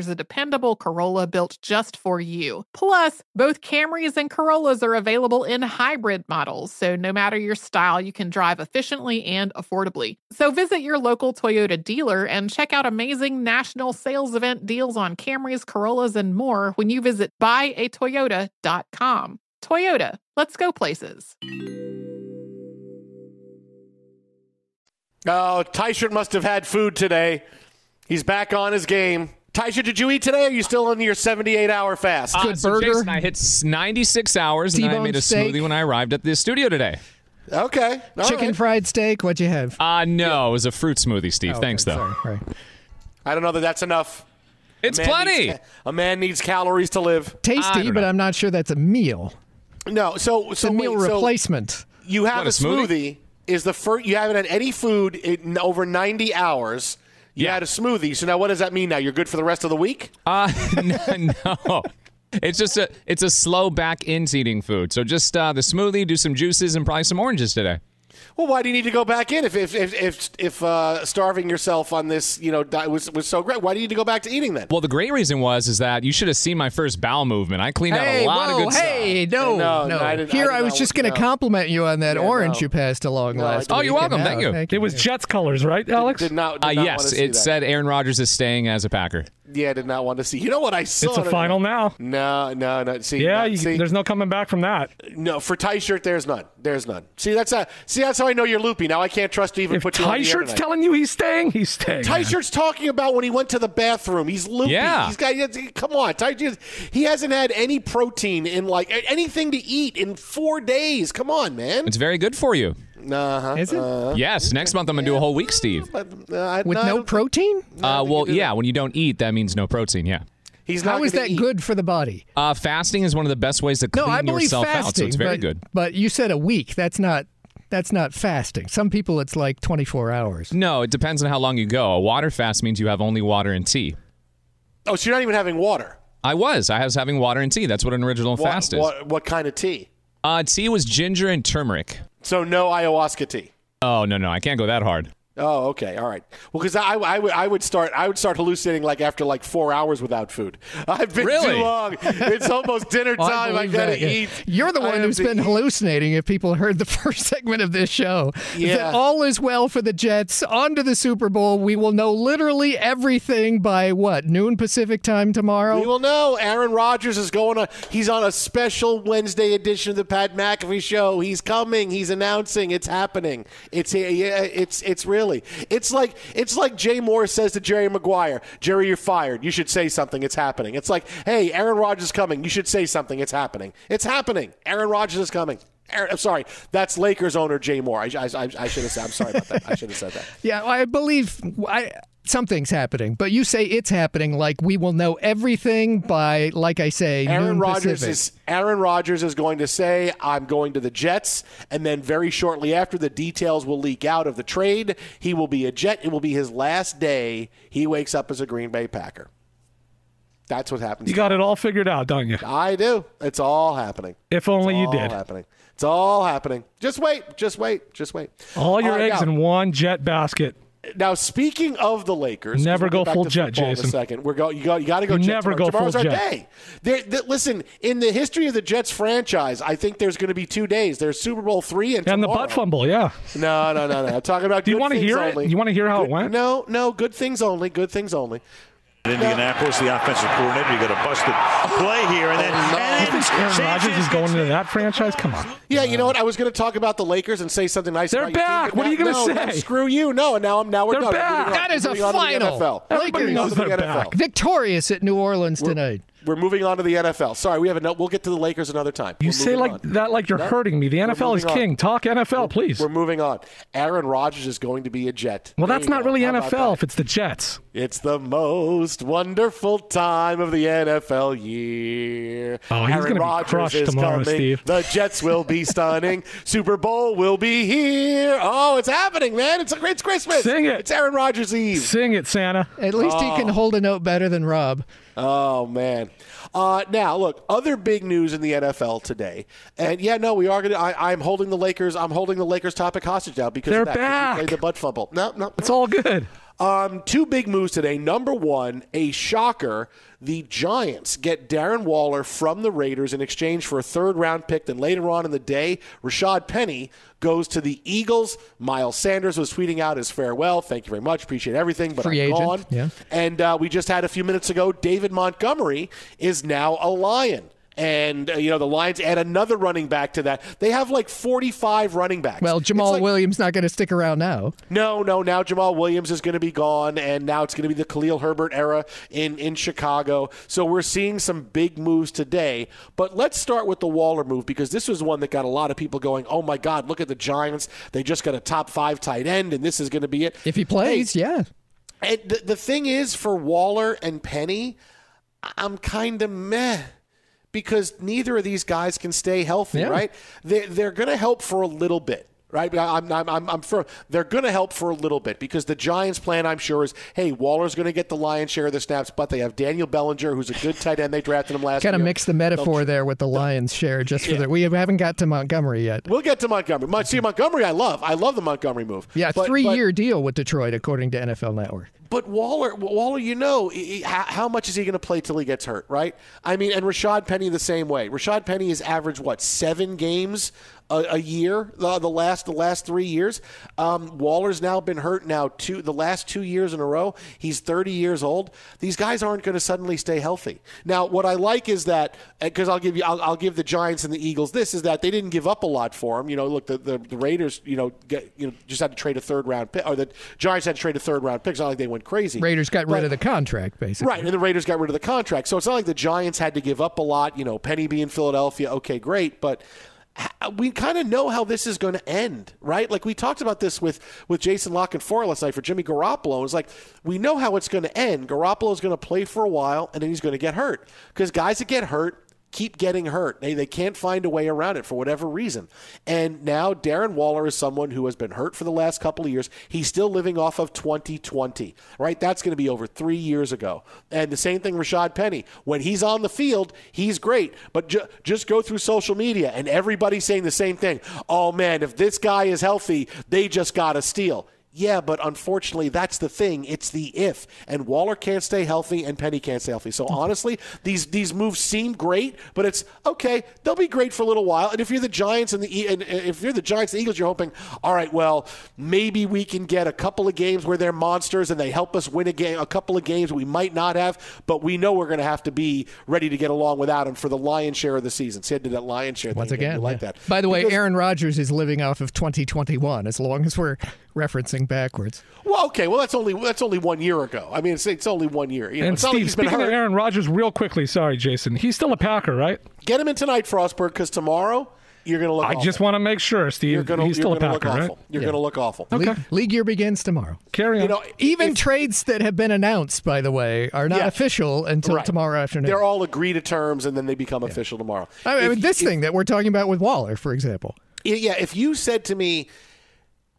Speaker 10: a dependable Corolla built just for you. Plus, both Camrys and Corollas are available in hybrid models, so no matter your style, you can drive efficiently and affordably. So visit your local Toyota dealer and check out amazing national sales event deals on Camrys, Corollas, and more when you visit buyatoyota.com. Toyota, let's go places.
Speaker 4: Oh, Tyshirt must have had food today. He's back on his game. Tyshirt, did you eat today? Or are you still on your 78 hour fast?
Speaker 11: Uh, so Jason, I hit 96 hours and I
Speaker 6: T-bone
Speaker 11: made a
Speaker 6: steak.
Speaker 11: smoothie when I arrived at the studio today.
Speaker 4: Okay. all
Speaker 6: Chicken
Speaker 4: right.
Speaker 6: fried steak. What'd you have?
Speaker 11: Uh, no, it was a fruit smoothie, Steve.
Speaker 6: Oh, okay,
Speaker 11: Thanks, though.
Speaker 6: sorry, right.
Speaker 4: I don't know that that's enough.
Speaker 11: It's
Speaker 4: A
Speaker 11: plenty.
Speaker 4: needs- a man needs calories to live.
Speaker 6: Tasty, but I'm not sure that's a meal.
Speaker 4: No, so
Speaker 6: It's
Speaker 4: so
Speaker 6: a meal
Speaker 4: wait, so
Speaker 6: replacement.
Speaker 4: you have
Speaker 11: What,
Speaker 4: a
Speaker 11: a smoothie?
Speaker 4: smoothie? Is the first you haven't had any food in over 90 hours? You
Speaker 11: Yeah.
Speaker 4: had a smoothie. So now what does that mean? Now you're good for the rest of the week?
Speaker 11: Uh, no, no. It's just a it's a slow back into eating food. So just uh, the smoothie, do some juices, and probably some oranges today.
Speaker 4: Well, why do you need to go back in if if if if, if uh, starving yourself on this you know diet was was so great? Why do you need to go back to eating then?
Speaker 11: Well, the great reason was is that you should have seen my first bowel movement. I cleaned out a lot
Speaker 6: whoa,
Speaker 11: of good
Speaker 6: hey,
Speaker 11: stuff.
Speaker 6: no,
Speaker 4: No,
Speaker 6: no.
Speaker 4: no, I didn't- I
Speaker 6: Here, I, was just going to compliment you on that
Speaker 4: Yeah,
Speaker 6: orange
Speaker 4: no.
Speaker 6: you passed along
Speaker 4: No,
Speaker 6: last
Speaker 4: I
Speaker 11: Oh, you're welcome.
Speaker 6: and
Speaker 11: Thank
Speaker 6: now-
Speaker 11: you.
Speaker 5: It was. Jets colors, right, Alex?
Speaker 4: Did not. Did
Speaker 11: Uh,
Speaker 4: not
Speaker 11: yes,
Speaker 4: see
Speaker 11: it
Speaker 4: that.
Speaker 11: said Aaron Rodgers is staying as a Packer.
Speaker 4: Yeah, I did not want to see. You know what I saw?
Speaker 5: It's a final now.
Speaker 4: No, no, no. See,
Speaker 5: Yeah, you,
Speaker 4: see,
Speaker 5: there's no coming back from that.
Speaker 4: no for tie shirt. There's none. There's none. See, that's a, see, that's how I know you're loopy. Now I can't trust to even
Speaker 5: If
Speaker 4: put you air
Speaker 5: Ty-shirt's telling you he's staying, he's staying.
Speaker 4: Ty Shirt's talking about when he went to the bathroom. He's loopy.
Speaker 11: Yeah.
Speaker 4: He's got. Come on, Ty. He hasn't had any protein in like anything to eat in four days. Come on, man.
Speaker 11: It's very good for you.
Speaker 4: Uh-huh.
Speaker 6: Is it?
Speaker 11: Yes, next month I'm gonna do a whole week, Steve.
Speaker 4: But, uh, I-
Speaker 6: With
Speaker 4: I
Speaker 6: no
Speaker 4: don't-
Speaker 6: protein?
Speaker 11: Uh, well, yeah,
Speaker 4: that.
Speaker 11: when you don't eat, that means no protein. Yeah.
Speaker 4: He's not
Speaker 6: How is
Speaker 4: gonna
Speaker 6: that
Speaker 4: eat.
Speaker 6: good for the body?
Speaker 11: Uh, fasting is one of the best ways to
Speaker 6: No,
Speaker 11: clean
Speaker 6: I believe
Speaker 11: yourself
Speaker 6: fasting.
Speaker 11: out, so it's very
Speaker 6: but,
Speaker 11: good.
Speaker 6: But you said a week. That's not. That's not fasting. Some people, it's like 24 hours.
Speaker 11: No, it depends on how long you go. A water fast means you have only water and tea.
Speaker 4: Oh, so you're not even having water.
Speaker 11: I was. I was having water and tea. That's what an original
Speaker 4: What,
Speaker 11: fast is.
Speaker 4: what, what kind of tea?
Speaker 11: Uh, tea was ginger and turmeric.
Speaker 4: So no ayahuasca tea.
Speaker 11: Oh no, no, I can't go that hard.
Speaker 4: Oh, okay, all right. Well, because I, I, would, I would start I would start hallucinating like after like four hours without food. I've been
Speaker 11: Really?
Speaker 4: too long. It's almost dinner
Speaker 6: I
Speaker 4: time. I,
Speaker 6: believe
Speaker 4: gotta
Speaker 6: that, yeah.
Speaker 4: eat.
Speaker 6: You're the one
Speaker 4: have
Speaker 6: who's
Speaker 4: to
Speaker 6: been
Speaker 4: eat.
Speaker 6: hallucinating. If people heard the first segment of this show,
Speaker 4: Yeah.
Speaker 6: that all is well for the Jets. On to the Super Bowl. We will know literally everything by what noon Pacific time tomorrow.
Speaker 4: We will know. Aaron Rodgers is going on. He's on a special Wednesday edition of the Pat McAfee Show. He's coming. He's announcing. It's happening. It's yeah, it's it's It's like it's like Jay Mohr says to Jerry Maguire, Jerry, you're fired. You should say something. It's happening. It's like, hey, Aaron Rodgers is coming. You should say something. It's happening. It's happening. Aaron Rodgers is coming. I'm sorry. That's Lakers owner Jay Mohr. I, I, I, I should have said. I'm sorry about that. I should have said that.
Speaker 6: Yeah, I believe I something's happening. But you say it's happening like we will know everything by, like I say,
Speaker 4: Aaron
Speaker 6: noon
Speaker 4: Rodgers is Aaron Rodgers is going to say, "I'm going to the Jets," and then very shortly after, the details will leak out of the trade. He will be a Jet. It will be his last day. He wakes up as a Green Bay Packer. That's what happens.
Speaker 5: You got it all figured out, don't you?
Speaker 4: I do. It's all happening.
Speaker 5: If only
Speaker 4: It's
Speaker 5: you
Speaker 4: all
Speaker 5: did.
Speaker 4: Happening. It's all happening. Just wait. Just wait. Just wait.
Speaker 5: All your
Speaker 4: right,
Speaker 5: eggs
Speaker 4: now-
Speaker 5: in one jet basket.
Speaker 4: Now, speaking of the Lakers,
Speaker 5: Never go full
Speaker 4: to
Speaker 5: jet, Jason.
Speaker 4: a second, we're go. You got. You got to go.
Speaker 5: You never
Speaker 4: tomorrow.
Speaker 5: go full
Speaker 4: Tomorrow's our
Speaker 5: jet.
Speaker 4: day. Listen, in the history of the Jets franchise, I think there's going to be two days. There's Super Bowl three and
Speaker 5: And the butt fumble, yeah.
Speaker 4: No, no, no, no. I'm talking about.
Speaker 5: Do you wanna
Speaker 4: things
Speaker 5: hear it? You wanna hear how it went?
Speaker 4: No, no. Good things only. Good things only.
Speaker 12: Indianapolis, the offensive coordinator, you got a busted play here, and then, oh, and
Speaker 5: You think Aaron Rodgers is going into that franchise? Come on.
Speaker 4: Yeah, you know what? I was going to talk about the Lakers and say something nice.
Speaker 5: They're
Speaker 4: about your team,
Speaker 5: back. What are you gonna
Speaker 4: no, no,
Speaker 5: say?
Speaker 4: screw you. No, and now I'm now we're
Speaker 5: They're
Speaker 4: done.
Speaker 5: back.
Speaker 4: We're moving on-
Speaker 6: That is a
Speaker 4: moving the
Speaker 6: final.
Speaker 4: NFL.
Speaker 5: Everybody
Speaker 4: Moving on
Speaker 5: knows
Speaker 4: the
Speaker 5: they're
Speaker 4: NFL.
Speaker 5: back.
Speaker 6: Victorious at New Orleans tonight.
Speaker 4: We're moving on to the NFL. Sorry, we have a no, we'll get to the Lakers another time.
Speaker 5: You
Speaker 4: We're
Speaker 5: say like
Speaker 4: on.
Speaker 5: that like you're
Speaker 4: No,
Speaker 5: hurting me. The NFL is
Speaker 4: moving on.
Speaker 5: king. Talk NFL, please.
Speaker 4: We're moving on. Aaron Rodgers is going to be a Jet.
Speaker 5: Well,
Speaker 4: There
Speaker 5: that's not
Speaker 4: go.
Speaker 5: really
Speaker 4: How
Speaker 5: NFL if it's the Jets.
Speaker 4: It's the most wonderful time of the NFL year.
Speaker 5: Oh, he's
Speaker 4: Aaron
Speaker 5: gonna
Speaker 4: Rodgers is
Speaker 5: tomorrow,
Speaker 4: coming.
Speaker 5: Steve.
Speaker 4: The Jets will be stunning. Super Bowl will be here. Oh, it's happening, man! It's a great Christmas.
Speaker 5: Sing it.
Speaker 4: It's Aaron Rodgers Eve.
Speaker 5: Sing it, Santa.
Speaker 6: At least he can oh. hold a note better than Rob.
Speaker 4: Oh man! Uh, now look, other big news in the NFL today, and yeah, no, we are gonna. I, I'm holding the Lakers. I'm holding the Lakers topic hostage now because
Speaker 5: They're
Speaker 4: of that,
Speaker 5: back.
Speaker 4: played the butt fumble. No, no,
Speaker 5: It's all good.
Speaker 4: Um, two big moves today. Number one, a shocker. The Giants get Darren Waller from the Raiders in exchange for a third round pick. Then later on in the day, Rashad Penny goes to the Eagles. Miles Sanders was tweeting out his farewell. Thank you very much. Appreciate everything, but
Speaker 6: Free
Speaker 4: I'm
Speaker 6: agent,
Speaker 4: gone.
Speaker 6: yeah.
Speaker 4: And uh, we just had a few minutes ago, David Montgomery is now a Lion. And, uh, you know, the Lions add another running back to that. They have like 45 running backs.
Speaker 6: Well, Jamal
Speaker 4: like-
Speaker 6: Williams not going to stick around now.
Speaker 4: no, no. Now Jamaal Williams is going to be gone, and now it's going to be the Khalil Herbert era in in Chicago. So we're seeing some big moves today. But let's start with the Waller move because this was one that got a lot of people going. Oh my God! Look at the Giants. They just got a top five tight end, and this is going to be it.
Speaker 6: If he plays, yeah.
Speaker 4: And the, the thing is, for Waller and Penny, I'm kind of meh because neither of these guys can stay healthy,
Speaker 6: Yeah.
Speaker 4: right? They, they're going to help for a little bit. Right, I'm, I'm, I'm, I'm for. They're going to help for a little bit because the Giants' plan, I'm sure, is hey, Waller's going to get the lion's share of the snaps, but they have Daniel Bellinger, who's a good tight end. They drafted him last
Speaker 6: Kind of mix the metaphor there with the Lions share just for
Speaker 4: Yeah.
Speaker 6: the. We haven't got to Montgomery yet.
Speaker 4: We'll get to Montgomery. Mon- See, Montgomery, I love. I love the Montgomery move.
Speaker 6: Yeah,
Speaker 4: But-
Speaker 6: three
Speaker 4: but-
Speaker 6: year deal with Detroit, according to NFL Network.
Speaker 4: But Waller, Waller, you know, he- how, how much is he going to play till he gets hurt, right? I mean, and Rashad Penny the same way. Rashad Penny has averaged what seven games a, a year the, the last the last three years. Um, Waller's now been hurt now two the last two years in a row. He's 30 years old. These guys aren't going to suddenly stay healthy. Now, what I like is that because I'll give you, I'll, I'll give the Giants and the Eagles this is that they didn't give up a lot for him. You know, look, the, the, the Raiders, you know, get, you know, just had to trade a third round pick, or the Giants had to trade a third round pick. It's not like they went crazy.
Speaker 6: Raiders got rid of the contract, basically.
Speaker 4: Right, and the Raiders got rid of the contract. So it's not like the Giants had to give up a lot. You know, Penny being Philadelphia, okay, great, but we kind of know how this is going to end, right? Like we talked about this with with Jason Lock and Four last night for Jimmy Garoppolo. It's like we know how it's going to end. Garoppolo is going to play for a while, and then he's going to get hurt because guys that get hurt keep getting hurt. They, they can't find a way around it for whatever reason. And now Darren Waller is someone who has been hurt for the last couple of years. He's still living off of 2020, right? That's going to be over three years ago. And the same thing, Rashad Penny. When he's on the field, he's great. But ju- just go through social media and everybody's saying the same thing. Oh, man, if this guy is healthy, they just got to steal. Yeah, but unfortunately, that's the thing. It's the if, and Waller can't stay healthy, and Penny can't stay healthy. So honestly, these these moves seem great, but it's okay. They'll be great for a little while. And if you're the Giants and the and if you're the Giants, and the Eagles, you're hoping, all right, well, maybe we can get a couple of games where they're monsters and they help us win a game, a couple of games we might not have, but we know we're going to have to be ready to get along without him for the lion's share of the season. See, I did that lion's share
Speaker 6: Once
Speaker 4: thing
Speaker 6: again,
Speaker 4: You like that?
Speaker 6: By the way,
Speaker 4: Because-
Speaker 6: Aaron Rodgers is living off of 2021, as long as we're referencing backwards.
Speaker 4: Well, okay. Well, that's only that's only one year ago. I mean, it's, it's only one year. You know,
Speaker 5: and
Speaker 4: it's not like
Speaker 5: Steve,
Speaker 4: been
Speaker 5: speaking of. Aaron Rodgers, real quickly, sorry, Jason, he's still a Packer, right?
Speaker 4: Get him in tonight, Frostberg, because tomorrow you're going to look.
Speaker 5: I
Speaker 4: awful.
Speaker 5: just want to make sure, Steve.
Speaker 4: You're gonna,
Speaker 5: he's still
Speaker 4: you're
Speaker 5: a
Speaker 4: gonna look
Speaker 5: Packer, right?
Speaker 4: You're going to look awful.
Speaker 6: League, league year begins tomorrow.
Speaker 5: Carry on.
Speaker 4: You know,
Speaker 6: Even trades that have been announced, by the way, are not
Speaker 4: Yeah.
Speaker 6: official until
Speaker 4: Right.
Speaker 6: tomorrow afternoon.
Speaker 4: They're all agreed to terms, and then they become official tomorrow.
Speaker 6: I mean,
Speaker 4: If-
Speaker 6: this
Speaker 4: if-
Speaker 6: thing that we're talking about with Waller, for example.
Speaker 4: Yeah, if you said to me,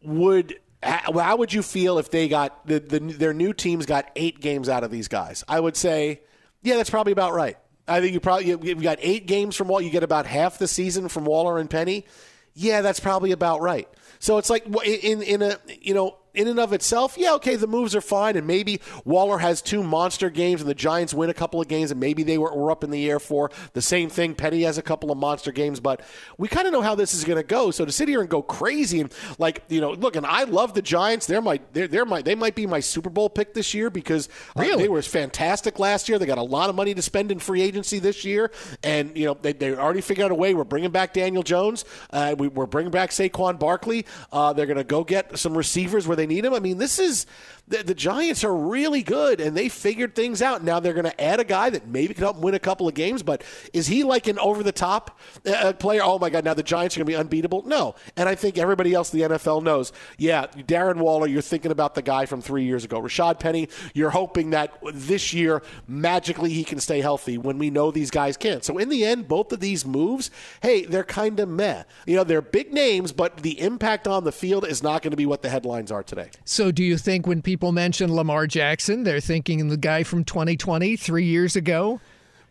Speaker 4: would how would you feel if they got the, the their new teams got eight games out of these guys? I would say, yeah, that's probably about right. I think you probably you got eight games from Waller. You get about half the season from Waller and Penny. Yeah, that's probably about right. So it's like in in a you know in and of itself, yeah, okay, the moves are fine, and maybe Waller has two monster games, and the Giants win a couple of games, and maybe they were, were up in the air for the same thing. Petty has a couple of monster games, but we kind of know how this is going to go. So to sit here and go crazy and like you know, look, and I love the Giants. They're my they're, they're my they might be my Super Bowl pick this year because uh, they were fantastic last year. They got a lot of money to spend in free agency this year, and you know they they already figured out a way. We're bringing back Daniel Jones. Uh, we, we're bringing back Saquon Barkley. Uh, they're going to go get some receivers where they need them. I mean, this is the, the Giants are really good, and they figured things out. Now they're going to add a guy that maybe can help win a couple of games, but is he like an over the top uh, player? Oh my God! Now the Giants are going to be unbeatable. No, and I think everybody else in the NFL knows. Yeah, Darren Waller, you're thinking about the guy from three years ago. Rashad Penny, you're hoping that this year magically he can stay healthy when we know these guys can't. So in the end, both of these moves, hey, they're kind of meh. You know, they're big names, but the impact on the field is not going to be what the headlines are today.
Speaker 6: So, do you think when people mention Lamar Jackson, they're thinking the guy from 2020, three years ago?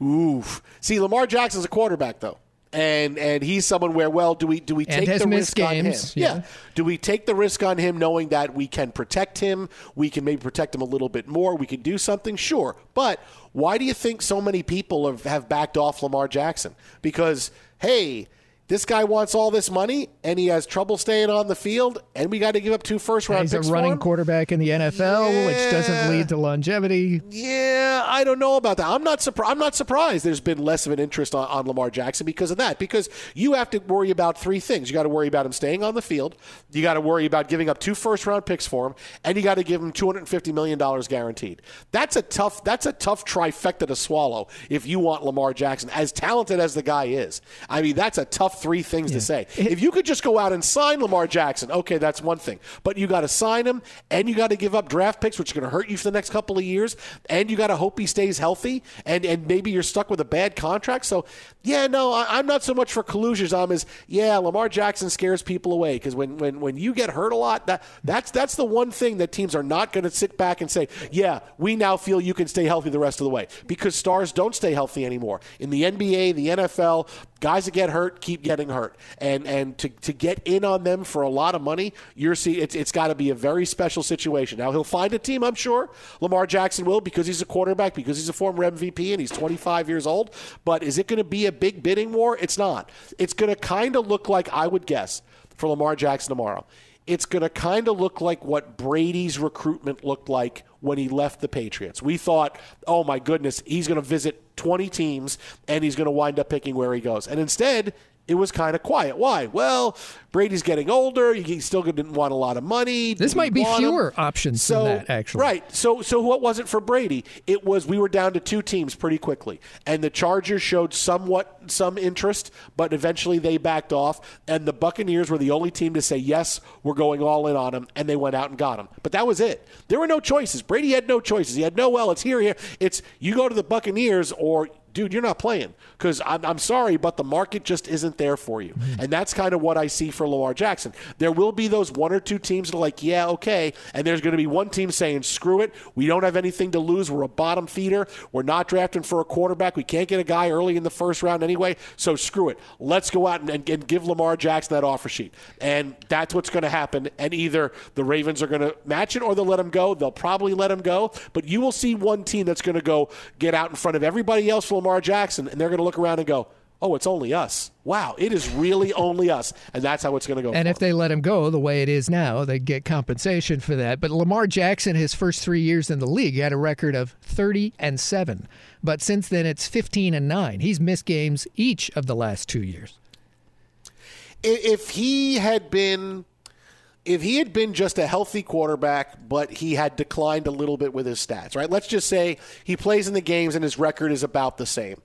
Speaker 4: Oof. See, Lamar Jackson's a quarterback, though. And and he's someone where well do we do we take the risk on him?
Speaker 6: games, yeah.
Speaker 4: Do we take the risk on him knowing that we can protect him? We can maybe protect him a little bit more. We can do something, sure. But why do you think so many people have, have backed off Lamar Jackson? Because hey, this guy wants all this money and he has trouble staying on the field, and we got to give up two first round
Speaker 6: He's a
Speaker 4: picks for
Speaker 6: running quarterback in the NFL, which doesn't lead to longevity.
Speaker 4: Yeah, I don't know about that. I'm not surprised. I'm not surprised. There's been less of an interest on, on Lamar Jackson because of that. Because you have to worry about three things. You got to worry about him staying on the field. You got to worry about giving up two first round picks for him, and you got to give him 250 million dollars guaranteed. That's a tough. That's a tough trifecta to swallow if you want Lamar Jackson, as talented as the guy is. I mean, that's a tough three things to say. If you could just go out and sign Lamar Jackson, okay, that's one thing. But you got to sign him, and you got to give up draft picks, which are going to hurt you for the next couple of years, and you got to hope he stays healthy, and, and maybe you're stuck with a bad contract. So, yeah, no, I, I'm not so much for collusions. I'm as yeah, Lamar Jackson scares people away because when, when when you get hurt a lot, that that's that's the one thing that teams are not going to sit back and say, yeah, we now feel you can stay healthy the rest of the way because stars don't stay healthy anymore in the NBA, the NFL. Guys that get hurt keep getting hurt, and and to, to get in on them for a lot of money, you're see it's it's got to be a very special situation. Now he'll find a team, I'm sure. Lamar Jackson will because he's a quarterback, because he's a former MVP and he's 25 years old. But is it going to be a big bidding war? It's not. It's going to kind of look like I would guess for Lamar Jackson tomorrow. It's going to kind of look like what Brady's recruitment looked like when he left the Patriots. We thought, oh my goodness, he's going to visit 20 teams and he's going to wind up picking where he goes. And instead, it was kind of quiet. Why? Well, Brady's getting older. He still didn't want a lot of money.
Speaker 6: This might be
Speaker 4: want him?
Speaker 6: fewer options
Speaker 4: So
Speaker 6: than that, actually.
Speaker 4: right. So so what was it for Brady? It was we were down to two teams pretty quickly, and the Chargers showed somewhat some interest, but eventually they backed off, and the Buccaneers were the only team to say yes, we're going all in on him, and they went out and got him. But that was it. There were no choices. Brady had no choices. He had no well. It's here here. It's you go to the Buccaneers or dude, you're not playing because I'm, I'm sorry, but the market just isn't there for you. Mm. And that's kind of what I see for Lamar Jackson. There will be those one or two teams that are like, yeah, okay. And there's going to be one team saying, screw it. We don't have anything to lose. We're a bottom feeder. We're not drafting for a quarterback. We can't get a guy early in the first round anyway. So screw it. Let's go out and, and, and give Lamar Jackson that offer sheet. And that's what's going to happen. And either the Ravens are going to match it or they'll let him go. They'll probably let him go. But you will see one team that's going to go get out in front of everybody else for Lamar Jackson, and they're going to look around and go, oh, it's only us. Wow, it is really only us. And that's how it's going to go.
Speaker 6: And if they let him go the way it is now, they get compensation for that. But Lamar Jackson, his first three years in the league, had a record of 30 and 7. But since then, it's 15 and 9. He's missed games each of the last two years.
Speaker 4: if he had been if he had been just a healthy quarterback but he had declined a little bit with his stats right let's just say he plays in the games and his record is about the same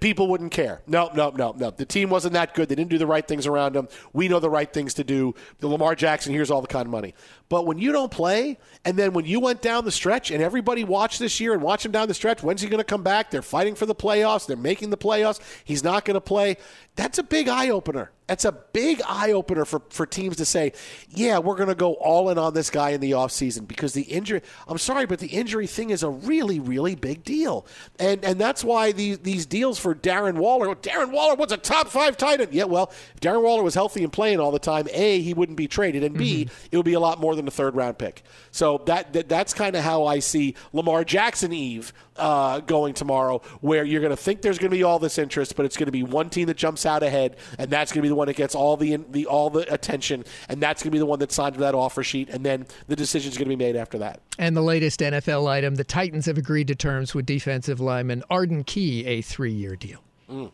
Speaker 4: people wouldn't care. No, no, no, no. The team wasn't that good. They didn't do the right things around him. We know the right things to do. The Lamar Jackson, here's all the kind of money. But when you don't play, and then when you went down the stretch, and everybody watched this year and watched him down the stretch, when's he going to come back? They're fighting for the playoffs. They're making the playoffs. He's not going to play. That's a big eye opener. That's a big eye opener for, for teams to say, yeah, we're going to go all in on this guy in the offseason because the injury, I'm sorry, but the injury thing is a really, really big deal. And and that's why these, these deals for Darren Waller, Darren Waller was a top five tight end. Yeah, well, if Darren Waller was healthy and playing all the time, A, he wouldn't be traded, and B,
Speaker 6: Mm-hmm.
Speaker 4: it would be a lot more than a third round pick. So that, that that's kind of how I see Lamar Jackson Eve uh, going tomorrow, where you're going to think there's going to be all this interest, but it's going to be one team that jumps out ahead, and that's going to be the one that gets all the the all the attention, and that's going to be the one that signs that offer sheet, and then the decision is going to be made after that.
Speaker 6: And the latest NFL item the Titans have agreed to terms with defensive lineman Arden Key, a three year deal.
Speaker 4: Mm.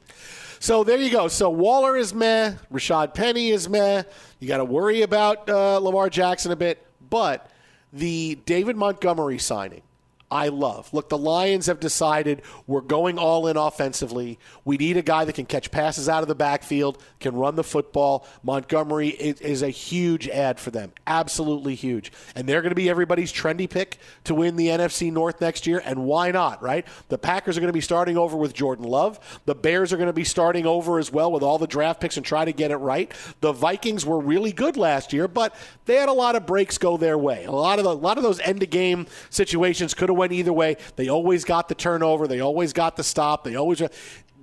Speaker 4: So there you go. So Waller is meh. Rashad Penny is meh. You got to worry about uh, Lamar Jackson a bit, but the David Montgomery signing. I love. Look, the Lions have decided we're going all in offensively. We need a guy that can catch passes out of the backfield, can run the football. Montgomery is, is a huge ad for them. Absolutely huge. And they're going to be everybody's trendy pick to win the NFC North next year. And why not, right? The Packers are going to be starting over with Jordan Love. The Bears are going to be starting over as well with all the draft picks and try to get it right. The Vikings were really good last year, but they had a lot of breaks go their way. A lot of the, a lot of those end of game situations could have went either way. They always got the turnover. They always got the stop. They always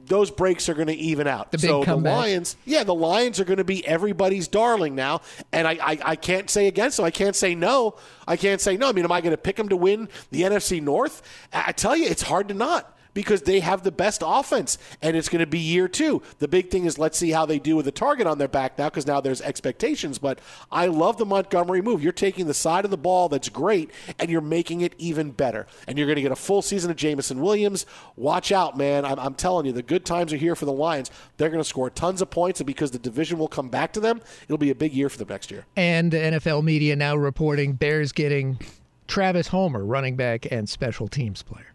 Speaker 4: those breaks are going to even out.
Speaker 6: The
Speaker 4: so the Lions, yeah, the Lions are going to be everybody's darling now, and I, I, I can't say against them. I can't say no. I can't say no. I mean, am I going to pick them to win the NFC North? I tell you, it's hard to not because they have the best offense, and it's going to be year two. The big thing is let's see how they do with the target on their back now because now there's expectations. But I love the Montgomery move. You're taking the side of the ball that's great, and you're making it even better. And you're going to get a full season of Jameson Williams. Watch out, man. I'm, I'm telling you, the good times are here for the Lions. They're going to score tons of points, and because the division will come back to them, it'll be a big year for them next year.
Speaker 6: And NFL media now reporting Bears getting Travis Homer, running back and special teams player.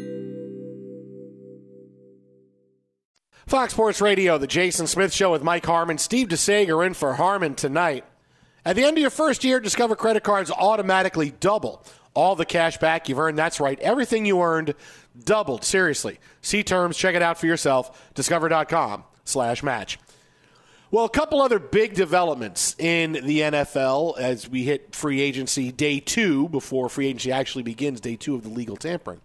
Speaker 4: Fox Sports Radio, the Jason Smith Show with Mike Harmon. Steve DeSaegher in for Harmon tonight. At the end of your first year, Discover credit cards automatically double all the cash back you've earned. That's right. Everything you earned doubled. Seriously. See terms. Check it out for yourself. Discover.com slash match. Well, a couple other big developments in the NFL as we hit free agency day two before free agency actually begins, day two of the legal tampering.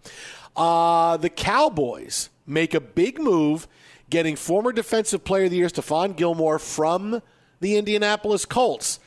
Speaker 4: Uh, the Cowboys make a big move getting former Defensive Player of the Year Stephon Gilmore from the Indianapolis Colts.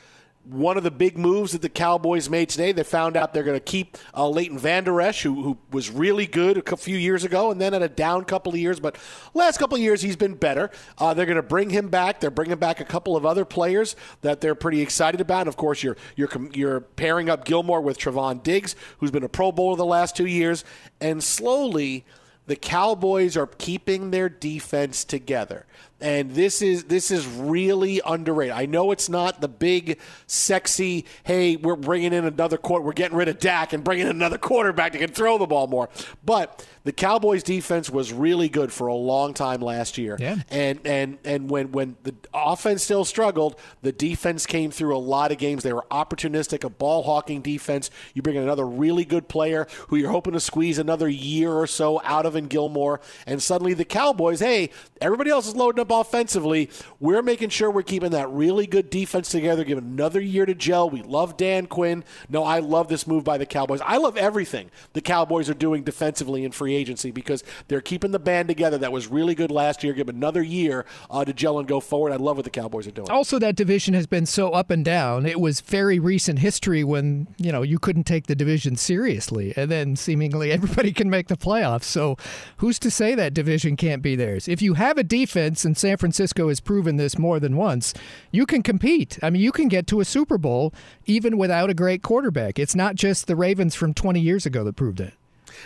Speaker 4: One of the big moves that the Cowboys made today, they found out they're going to keep uh, Leighton Vander Esch, who, who was really good a few years ago and then had a down couple of years, but last couple of years he's been better. Uh, they're going to bring him back. They're bringing back a couple of other players that they're pretty excited about. And of course, you're, you're, you're pairing up Gilmore with Trevon Diggs, who's been a Pro Bowler the last two years, and slowly – the Cowboys are keeping their defense together. And this is this is really underrated. I know it's not the big, sexy. Hey, we're bringing in another quarter. We're getting rid of Dak and bringing in another quarterback that can throw the ball more. But the Cowboys' defense was really good for a long time last year.
Speaker 6: Yeah.
Speaker 4: And and and when when the offense still struggled, the defense came through a lot of games. They were opportunistic, a ball hawking defense. You bring in another really good player who you're hoping to squeeze another year or so out of in Gilmore, and suddenly the Cowboys, hey, everybody else is loading up offensively. We're making sure we're keeping that really good defense together, give another year to gel. We love Dan Quinn. No, I love this move by the Cowboys. I love everything the Cowboys are doing defensively in free agency because they're keeping the band together. That was really good last year. Give another year uh, to gel and go forward. I love what the Cowboys are doing.
Speaker 6: Also, that division has been so up and down. It was very recent history when you know you couldn't take the division seriously, and then seemingly everybody can make the playoffs. So, who's to say that division can't be theirs? If you have a defense, and San Francisco has proven this more than once, you can compete. I mean, you can get to a Super Bowl even without a great quarterback. It's not just the Ravens from 20 years ago that proved it.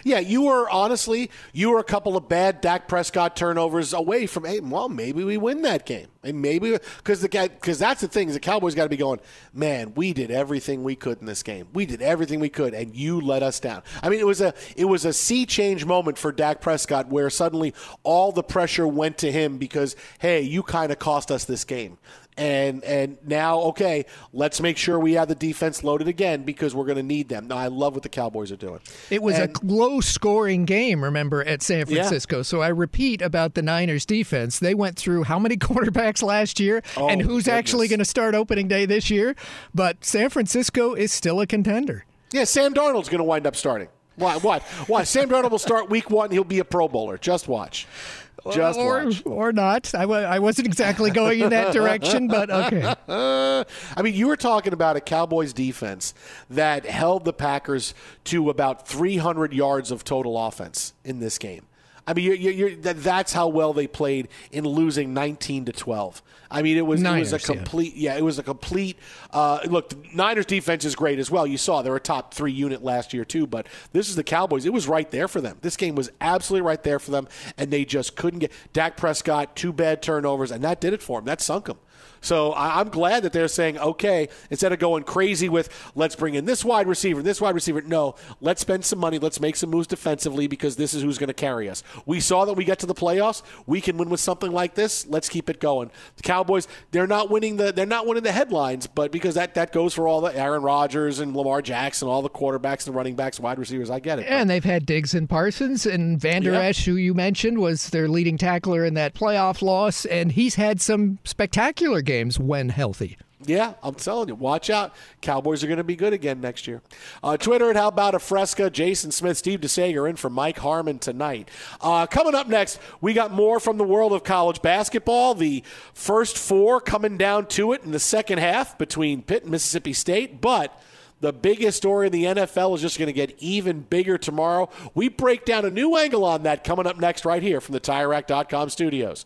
Speaker 4: Yeah, you were honestly, you were a couple of bad Dak Prescott turnovers away from. Hey, well, maybe we win that game, and maybe because the guy, because that's the thing is the Cowboys got to be going. Man, we did everything we could in this game. We did everything we could, and you let us down. I mean, it was a it was a sea change moment for Dak Prescott where suddenly all the pressure went to him because hey, you kind of cost us this game and and now okay let's make sure we have the defense loaded again because we're going to need them now i love what the cowboys are doing
Speaker 6: it was and, a low scoring game remember at san francisco yeah. so i repeat about the niners defense they went through how many quarterbacks last year
Speaker 4: oh,
Speaker 6: and who's
Speaker 4: goodness.
Speaker 6: actually going to start opening day this year but san francisco is still a contender
Speaker 4: yeah sam darnold's going to wind up starting why? What? Why? Sam Darnold will start week one. He'll be a Pro Bowler. Just watch. Just
Speaker 6: or,
Speaker 4: watch.
Speaker 6: or not. I w- I wasn't exactly going in that direction, but okay.
Speaker 4: I mean, you were talking about a Cowboys defense that held the Packers to about 300 yards of total offense in this game. I mean, you're, you're, that's how well they played in losing 19 to 12. I mean, it was
Speaker 6: Niners,
Speaker 4: it was a complete yeah. yeah. it was a complete uh, look. The Niners defense is great as well. You saw they were a top three unit last year too, but this is the Cowboys. It was right there for them. This game was absolutely right there for them, and they just couldn't get Dak Prescott two bad turnovers, and that did it for him. That sunk them. So I, I'm glad that they're saying, okay, instead of going crazy with let's bring in this wide receiver, this wide receiver, no, let's spend some money, let's make some moves defensively because this is who's going to carry us. We saw that we get to the playoffs, we can win with something like this. Let's keep it going. The Cowboys, they're not winning the they're not winning the headlines, but because that that goes for all the Aaron Rodgers and Lamar Jackson, all the quarterbacks and running backs, wide receivers. I get it.
Speaker 6: And they've had Diggs and Parsons, and Van Der
Speaker 4: Yep.
Speaker 6: Esch, who you mentioned, was their leading tackler in that playoff loss, and he's had some spectacular games when healthy.
Speaker 4: Yeah, I'm telling you, watch out. Cowboys are going to be good again next year. Uh, Twitter at How About a Fresca, Jason Smith, Steve DeSaegher in for Mike Harmon tonight. Uh, coming up next, we got more from the world of college basketball. The first four coming down to it in the second half between Pitt and Mississippi State, but. The biggest story in the NFL is just going to get even bigger tomorrow. We break down a new angle on that coming up next, right here from the TireRack.com studios.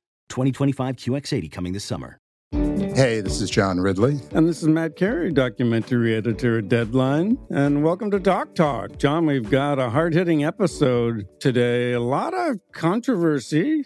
Speaker 9: 2025 QX80 coming this summer.
Speaker 13: Hey, this is John Ridley.
Speaker 14: And this is Matt Carey, documentary editor at Deadline. And welcome to Doc Talk. John, we've got a hard hitting episode today. A lot of controversy.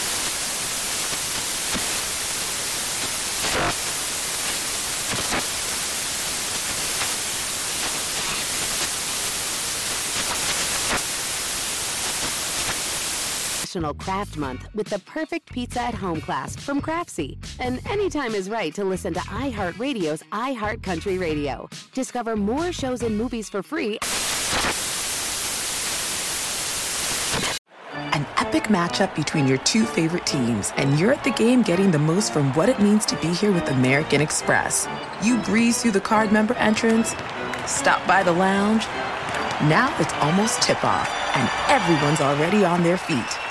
Speaker 15: National Craft Month with the perfect pizza at home class from Craftsy. And anytime is right to listen to iHeartRadio's iHeartCountry Radio. Discover more shows and movies for free
Speaker 1: An epic matchup between your two favorite teams, and you're at the game getting the most from what it means to be here with American Express. You breeze through the card member entrance, stop by the lounge. Now it's almost tip off, and everyone's already on their feet.